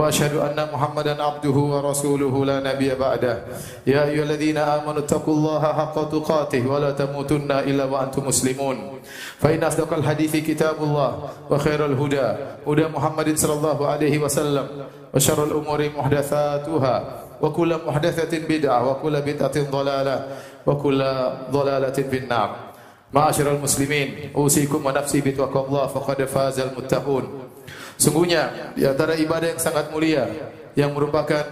وأشهد أن محمدا عبده ورسوله لا نبي بعده. يا أيها الذين آمنوا اتقوا الله حق تقاته ولا تموتن إلا وأنتم مسلمون. فإن أصدق الحديث كتاب الله وخير الهدى هدى محمد صلى الله عليه وسلم وشر الأمور محدثاتها وكل محدثة بدعة وكل بدعة ضلالة وكل ضلالة في النار. معاشر المسلمين أوصيكم ونفسي بتقوى الله فقد فاز المتقون. Sungguhnya di antara ibadah yang sangat mulia yang merupakan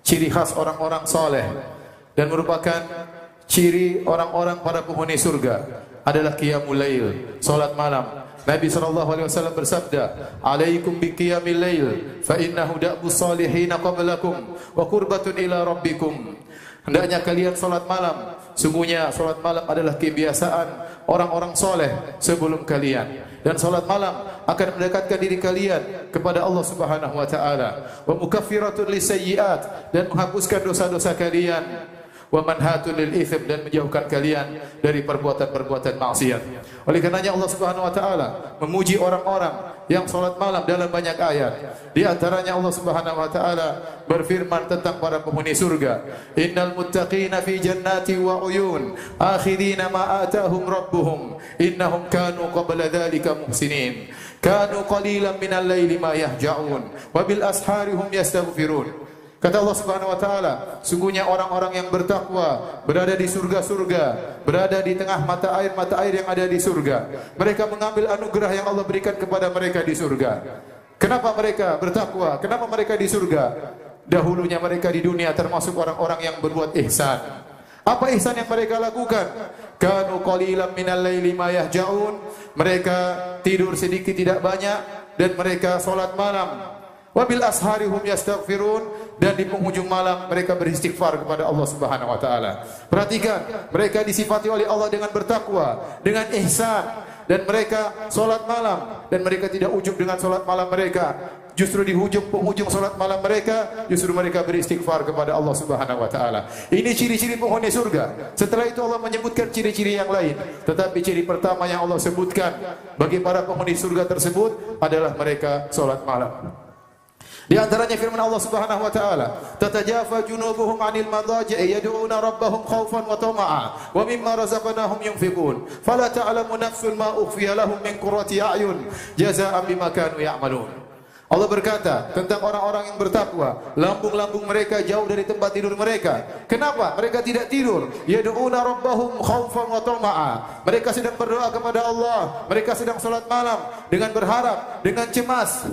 ciri khas orang-orang soleh dan merupakan ciri orang-orang para penghuni surga adalah qiyamul lail, salat malam. Nabi sallallahu alaihi wasallam bersabda, "Alaikum bi qiyamil lail, fa innahu da'bu salihin qablakum wa qurbatun ila rabbikum." Hendaknya kalian salat malam. Sungguhnya salat malam adalah kebiasaan orang-orang soleh sebelum kalian dan salat malam akan mendekatkan diri kalian kepada Allah Subhanahu wa taala. Wa mukaffiratun lisayyi'at dan menghapuskan dosa-dosa kalian wa manhatun lil itsm dan menjauhkan kalian dari perbuatan-perbuatan maksiat. Oleh karenanya Allah Subhanahu wa taala memuji orang-orang yang salat malam dalam banyak ayat. Di antaranya Allah Subhanahu wa taala berfirman tentang para penghuni surga, "Innal muttaqina fi jannati wa uyun, akhidina ma atahum rabbuhum, innahum kanu qabla dhalika muhsinin." Kanu qalilan minal laili ma yahja'un wa bil ashari hum yastaghfirun. Kata Allah Subhanahu wa taala, sungguhnya orang-orang yang bertakwa berada di surga-surga, berada di tengah mata air-mata air yang ada di surga. Mereka mengambil anugerah yang Allah berikan kepada mereka di surga. Kenapa mereka bertakwa? Kenapa mereka di surga? Dahulunya mereka di dunia termasuk orang-orang yang berbuat ihsan. Apa ihsan yang mereka lakukan? Kanu qalilan minal laili ma yahja'un. Mereka tidur sedikit tidak banyak dan mereka salat malam. Wabil ashari hum yastaghfirun dan di penghujung malam mereka beristighfar kepada Allah Subhanahu wa taala. Perhatikan, mereka disifati oleh Allah dengan bertakwa, dengan ihsan dan mereka salat malam dan mereka tidak ujub dengan salat malam mereka. Justru di hujung penghujung salat malam mereka justru mereka beristighfar kepada Allah Subhanahu wa taala. Ini ciri-ciri penghuni surga. Setelah itu Allah menyebutkan ciri-ciri yang lain. Tetapi ciri pertama yang Allah sebutkan bagi para penghuni surga tersebut adalah mereka salat malam. Di antaranya firman Allah Subhanahu wa taala, "Tatajafa junubuhum 'anil madaji'i yad'una rabbahum khaufan wa tama'a wa mimma razaqnahum yunfiqun. Fala ta'lamu nafsun ma ukhfiya lahum min qurrati a'yun jazaa'an bima kanu ya'malun." Allah berkata tentang orang-orang yang bertakwa, lambung-lambung mereka jauh dari tempat tidur mereka. Kenapa? Mereka tidak tidur. Yad'una rabbahum khaufan wa tama'a. Mereka sedang berdoa kepada Allah, mereka sedang salat malam dengan berharap, dengan cemas.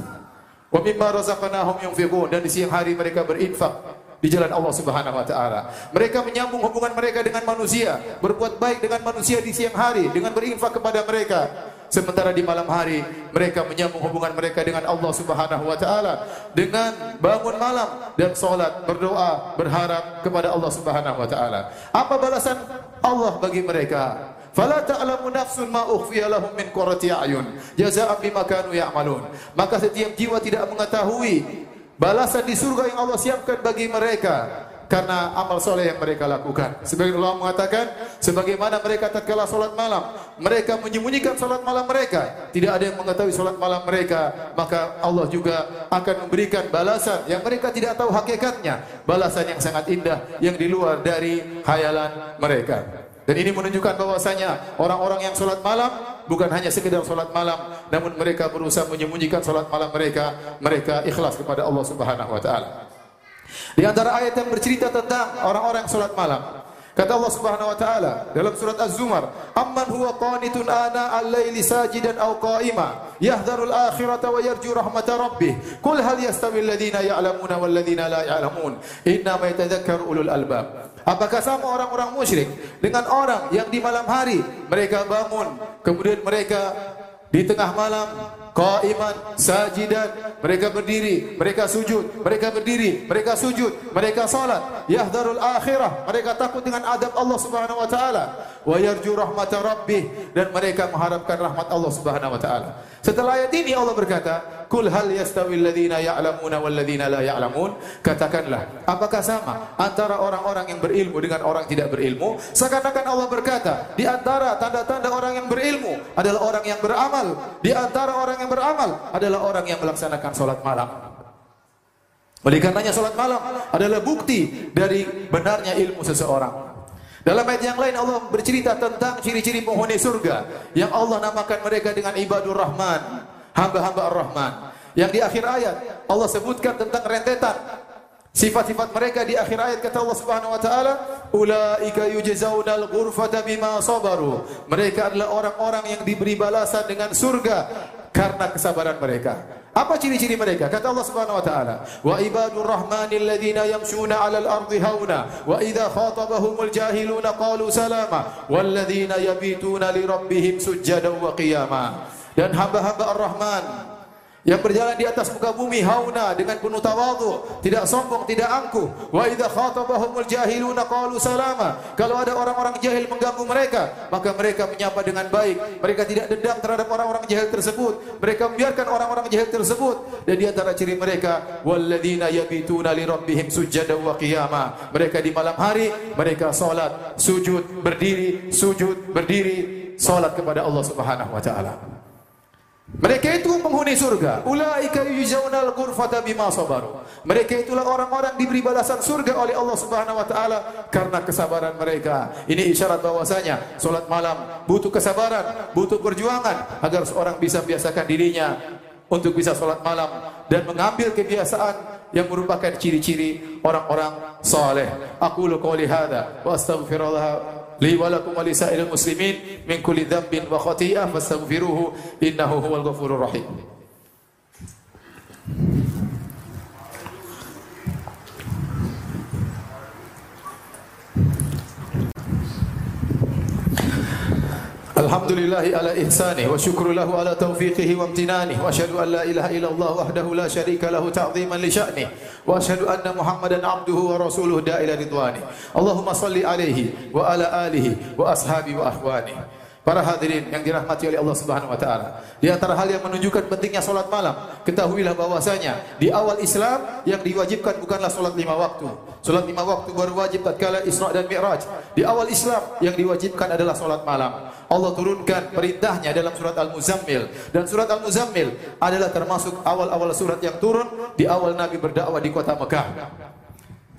Wa mimma razaqnahum yunfiqun dan di siang hari mereka berinfak di jalan Allah Subhanahu wa taala. Mereka menyambung hubungan mereka dengan manusia, berbuat baik dengan manusia di siang hari dengan berinfak kepada mereka. Sementara di malam hari mereka menyambung hubungan mereka dengan Allah Subhanahu wa taala dengan bangun malam dan salat, berdoa, berharap kepada Allah Subhanahu wa taala. Apa balasan Allah bagi mereka? Fala ta'lamu nafsun ma ukhfiya lahum min qurrati a'yun jazaa'an bima kanu ya'malun maka setiap jiwa tidak mengetahui balasan di surga yang Allah siapkan bagi mereka karena amal soleh yang mereka lakukan. Sebagai Allah mengatakan, sebagaimana mereka tatkala solat malam, mereka menyembunyikan solat malam mereka. Tidak ada yang mengetahui solat malam mereka, maka Allah juga akan memberikan balasan yang mereka tidak tahu hakikatnya. Balasan yang sangat indah, yang di luar dari khayalan mereka. Dan ini menunjukkan bahwasanya orang-orang yang solat malam bukan hanya sekedar solat malam, namun mereka berusaha menyembunyikan solat malam mereka, mereka ikhlas kepada Allah Subhanahu Wa Taala. Di antara ayat yang bercerita tentang orang-orang yang solat malam, kata Allah Subhanahu Wa Taala dalam surat Az-Zumar, "Amman huwa qanitun ana al-laili sajidan aw qa'ima, yahdharu al-akhirata wa yarju rahmata rabbih. Qul hal yastawi alladhina ya'lamuna wal ladhina la ya'lamun? Inna ma yatadhakkaru ulul albab." Apakah sama orang-orang musyrik dengan orang yang di malam hari mereka bangun kemudian mereka di tengah malam qaiman sajidan mereka berdiri mereka sujud mereka berdiri mereka sujud mereka salat. Yahdharul akhirah mereka takut dengan adab Allah Subhanahu wa taala. Wa yarju rahmat rabbih dan mereka mengharapkan rahmat Allah Subhanahu wa taala. Setelah ayat ini Allah berkata Kul hal yastawi alladhina ya'lamuna wal ladzina la ya'lamun? Katakanlah, apakah sama antara orang-orang yang berilmu dengan orang tidak berilmu? Seakan-akan Allah berkata, di antara tanda-tanda orang yang berilmu adalah orang yang beramal. Di antara orang yang beramal adalah orang yang melaksanakan salat malam. Oleh karenanya salat malam adalah bukti dari benarnya ilmu seseorang. Dalam ayat yang lain Allah bercerita tentang ciri-ciri penghuni surga yang Allah namakan mereka dengan ibadur rahman, hamba-hamba ar-rahman. Yang di akhir ayat Allah sebutkan tentang rentetan sifat-sifat mereka di akhir ayat kata Allah Subhanahu wa taala, "Ulaika yujzaunal ghurfata bima sabaru." Mereka adalah orang-orang yang diberi balasan dengan surga karena kesabaran mereka. Apa ciri-ciri mereka? Kata Allah Subhanahu wa taala, "Wa ibadur rahmanil ladzina yamshuna 'alal ardi hauna wa idza khatabahumul jahiluna qalu salama wal ladzina yabituna li rabbihim sujjadan wa qiyama." Dan hamba-hamba Ar-Rahman yang berjalan di atas muka bumi hauna dengan penuh tawadhu, tidak sombong, tidak angkuh. Wa idza khatabahumul jahiluna qalu salama. Kalau ada orang-orang jahil mengganggu mereka, maka mereka menyapa dengan baik. Mereka tidak dendam terhadap orang-orang jahil tersebut. Mereka membiarkan orang-orang jahil tersebut. Dan di antara ciri mereka walladzina yabituna li rabbihim sujada wa qiyama. Mereka di malam hari mereka salat, sujud, berdiri, sujud, berdiri, salat kepada Allah Subhanahu wa taala. Mereka itu penghuni surga. Ulaika yujzaunal ghurfata bima sabaru. Mereka itulah orang-orang diberi balasan surga oleh Allah Subhanahu wa taala karena kesabaran mereka. Ini isyarat bahwasanya salat malam butuh kesabaran, butuh perjuangan agar seorang bisa biasakan dirinya untuk bisa salat malam dan mengambil kebiasaan yang merupakan ciri-ciri orang-orang saleh. Aku qouli hadza wa astaghfirullah لي ولكم ولسائر المسلمين من كل ذنب وخطيئة فاستغفروه إنه هو الغفور الرحيم. Alhamdulillahi ala ihsani wa syukrulahu ala taufiqihi wa amtinani wa ashadu an la ilaha ilallah wahdahu la sharika lahu ta'ziman li sya'ni wa ashadu anna muhammadan abduhu wa rasuluh da'ila ridwani Allahumma salli alaihi wa ala alihi wa ashabi wa ahwani Para hadirin yang dirahmati oleh Allah Subhanahu wa taala. Di antara hal yang menunjukkan pentingnya salat malam, ketahuilah bahwasanya di awal Islam yang diwajibkan bukanlah salat lima waktu. Salat lima waktu baru wajib tatkala Isra dan Mi'raj. Di awal Islam yang diwajibkan adalah salat malam. Allah turunkan perintahnya dalam surat Al-Muzammil dan surat Al-Muzammil adalah termasuk awal-awal surat yang turun di awal Nabi berdakwah di kota Mekah.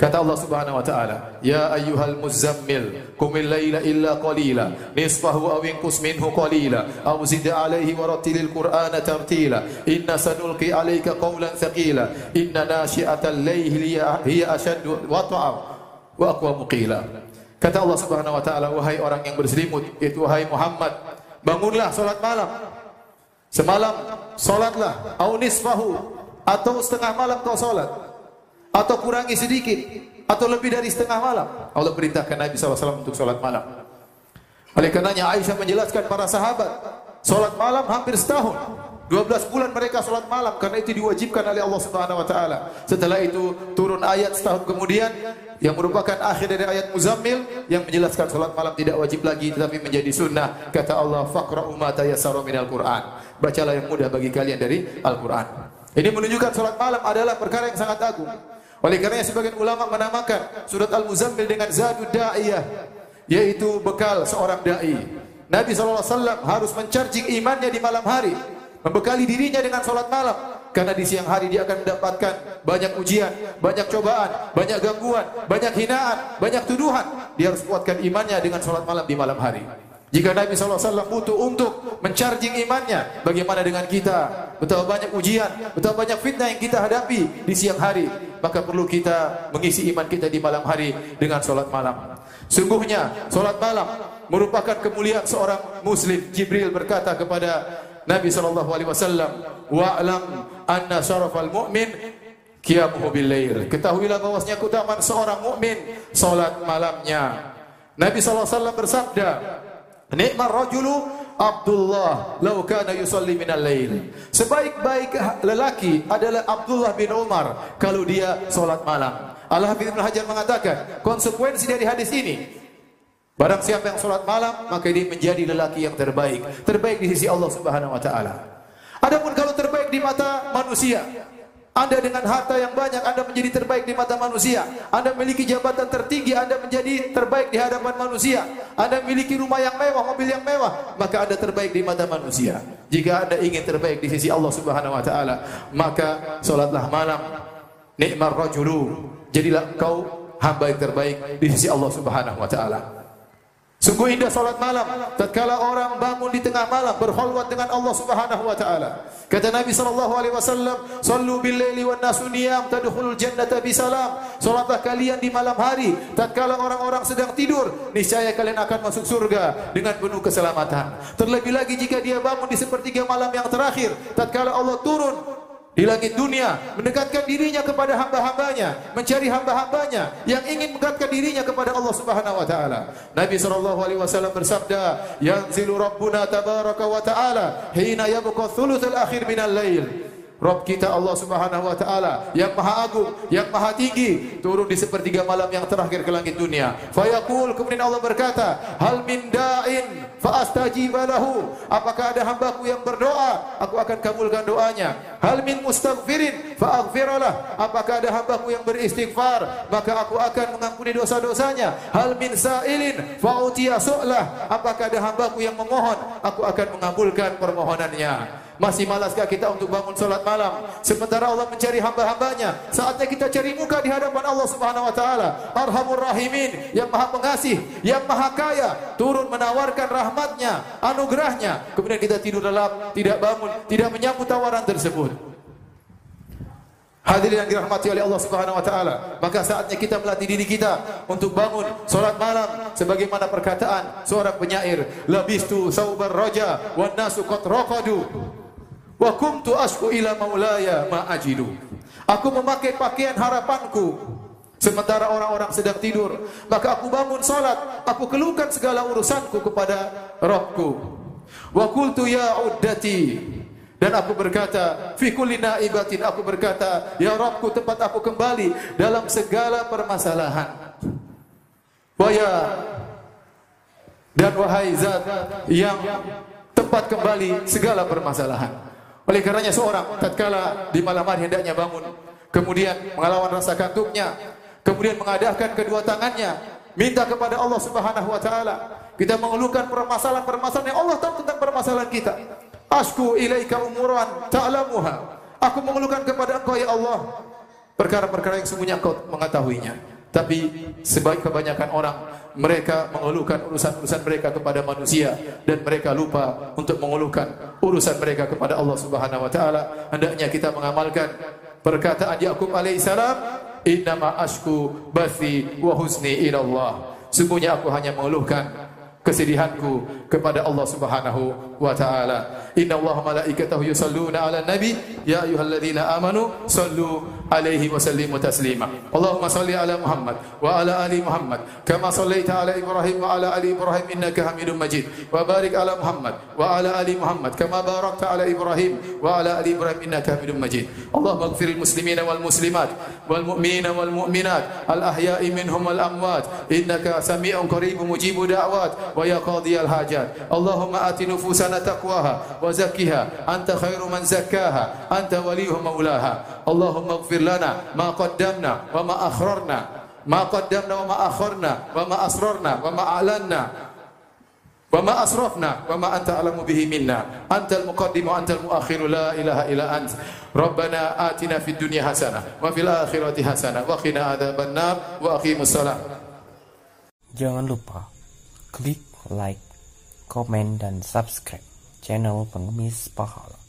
Kata Allah Subhanahu wa taala, "Ya ayyuhal muzammil, qumil laila illa qalila, nisfahu aw inqus minhu qalila, aw zid 'alayhi wa rattilil qur'ana tartila. Inna sanulqi 'alayka qawlan thaqila, inna nashi'atal layli hiya ashaddu wat'a wa aqwa muqila." Kata Allah Subhanahu wa taala, "Wahai orang yang berselimut, itu wahai Muhammad, bangunlah salat malam. Semalam salatlah, aw nisfahu atau setengah malam kau salat." Atau kurangi sedikit atau lebih dari setengah malam Allah perintahkan Nabi SAW untuk solat malam oleh karenanya Aisyah menjelaskan para sahabat solat malam hampir setahun 12 bulan mereka solat malam karena itu diwajibkan oleh Allah Subhanahu wa taala. Setelah itu turun ayat setahun kemudian yang merupakan akhir dari ayat Muzammil yang menjelaskan solat malam tidak wajib lagi tetapi menjadi sunnah. Kata Allah, "Faqra'u ma Qur'an." Bacalah yang mudah bagi kalian dari Al-Qur'an. Ini menunjukkan solat malam adalah perkara yang sangat agung. Oleh kerana sebagian ulama menamakan surat Al-Muzammil dengan Zadud Da'iyah yaitu bekal seorang dai. Nabi wasallam harus mencharging imannya di malam hari, membekali dirinya dengan salat malam karena di siang hari dia akan mendapatkan banyak ujian, banyak cobaan, banyak gangguan, banyak hinaan, banyak tuduhan. Dia harus kuatkan imannya dengan salat malam di malam hari. Jika Nabi SAW butuh untuk mencharging imannya, bagaimana dengan kita? Betapa banyak ujian, betapa banyak fitnah yang kita hadapi di siang hari. Maka perlu kita mengisi iman kita di malam hari dengan solat malam. Sungguhnya, solat malam merupakan kemuliaan seorang Muslim. Jibril berkata kepada Nabi SAW, Wa'alam anna syarafal mu'min kiamuhu bil lail. Ketahuilah bahwasanya keutamaan seorang mukmin solat malamnya. Nabi SAW bersabda, Nikmat rajulu Abdullah law kana yusalli min al-lail. Sebaik-baik lelaki adalah Abdullah bin Umar kalau dia salat malam. Al-Hafidz Ibnu Hajar mengatakan, konsekuensi dari hadis ini barang siapa yang salat malam maka dia menjadi lelaki yang terbaik, terbaik di sisi Allah Subhanahu wa taala. Adapun kalau terbaik di mata manusia. Anda dengan harta yang banyak, Anda menjadi terbaik di mata manusia. Anda memiliki jabatan tertinggi, Anda menjadi terbaik di hadapan manusia. Anda memiliki rumah yang mewah, mobil yang mewah, maka Anda terbaik di mata manusia. Jika Anda ingin terbaik di sisi Allah Subhanahu wa taala, maka salatlah malam. Nikmar rajulu. Jadilah kau hamba yang terbaik di sisi Allah Subhanahu wa taala. Sungguh indah salat malam tatkala orang bangun di tengah malam berkhulwat dengan Allah Subhanahu wa taala. Kata Nabi sallallahu alaihi wasallam, "Shallu bil laili wan nasu niyam tadkhulul jannata bi salam." Salatlah kalian di malam hari tatkala orang-orang sedang tidur, niscaya kalian akan masuk surga dengan penuh keselamatan. Terlebih lagi jika dia bangun di sepertiga malam yang terakhir tatkala Allah turun di langit dunia mendekatkan dirinya kepada hamba-hambanya mencari hamba-hambanya yang ingin mendekatkan dirinya kepada Allah Subhanahu wa taala. Nabi sallallahu alaihi wasallam bersabda yanzilu rabbuna tabaraka wa taala hina yabqa thuluthul akhir minal lail Rabb kita Allah Subhanahu wa taala yang maha agung, yang maha tinggi turun di sepertiga malam yang terakhir ke langit dunia. Fa yaqul kemudian Allah berkata, "Hal min da'in fa astajib lahu?" Apakah ada hambaku yang berdoa, aku akan kabulkan doanya. Hal min mustaghfirin fa aghfiralah? Apakah ada hambaku yang beristighfar, maka aku akan mengampuni dosa-dosanya. Hal min sa'ilin fa utiya su'lah? Apakah ada hambaku yang memohon, aku akan mengabulkan permohonannya. Masih malaskah kita untuk bangun solat malam sementara Allah mencari hamba-hambanya? Saatnya kita cari muka di hadapan Allah Subhanahu wa taala. Arhamur Rahimin, yang Maha Pengasih, yang Maha Kaya, turun menawarkan rahmatnya, anugerahnya. Kemudian kita tidur lelap, tidak bangun, tidak menyambut tawaran tersebut. Hadirin yang dirahmati oleh Allah Subhanahu wa taala, maka saatnya kita melatih diri kita untuk bangun salat malam sebagaimana perkataan seorang penyair, labistu saubar raja wan nasu qad raqadu wa kuntu asku ila maulaya ma ajidu. Aku memakai pakaian harapanku. Sementara orang-orang sedang tidur maka aku bangun salat. Aku keluhkan segala urusanku kepada Rabbku wa qultu ya uddati. Dan aku berkata fi kulli naibatin aku berkata ya Rabbku tempat aku kembali dalam segala permasalahan. Wa ya. Dan wahai zat yang tempat kembali segala permasalahan oleh karenanya seorang tatkala di malam hari hendaknya bangun, kemudian mengelawan rasa kantuknya, kemudian mengadakan kedua tangannya, minta kepada Allah Subhanahu wa taala. Kita mengeluhkan permasalahan-permasalahan yang Allah tahu tentang permasalahan kita. Asku ilaika umuran ta'lamuha. Aku mengeluhkan kepada Engkau ya Allah perkara-perkara yang semuanya Engkau mengetahuinya. Tapi sebaik kebanyakan orang mereka mengeluhkan urusan-urusan mereka kepada manusia. Dan mereka lupa untuk mengeluhkan urusan mereka kepada Allah Subhanahu wa taala. Hendaknya kita mengamalkan perkataan Yakub alaihissalam inna ma ashku bathi wa husni ila Allah sungguhnya aku hanya mengeluhkan kesedihanku kepada Allah Subhanahu wa taala. Inna Allah malaikatahu yusalluna ala nabi ya ayyuhalladzina amanu sallu عليه وسلم تسليما. اللهم صل على محمد وعلى آل محمد. كما صليت على إبراهيم وعلى آل إبراهيم إنك حميد مجيد. وبارك على محمد وعلى آل محمد. كما باركت على إبراهيم وعلى آل إبراهيم إنك حميد مجيد. اللهم اغفر المسلمين والمسلمات والمؤمنين والمؤمنات الأحياء منهم والأموات. إنك سميع قريب مجيب دعوات ويا قاضي الحاجات. اللهم آت نفوسنا تقواها وزكها. أنت خير من زكاها. أنت وليها مولاها. اللهم اغفر lana ma qaddamna wa ma akhrarna ma qaddamna wa ma akharna wa ma asrarna wa ma alanna wa ma asrafna wa ma anta alamu bihi minna. Antal muqaddimu antal muakhiru la ilaha illa ant. Rabbana atina fid dunya hasanah wa fil akhirati hasanah wa qina adzabannar wa jangan lupa klik like comment, dan subscribe channel pengemis pahala.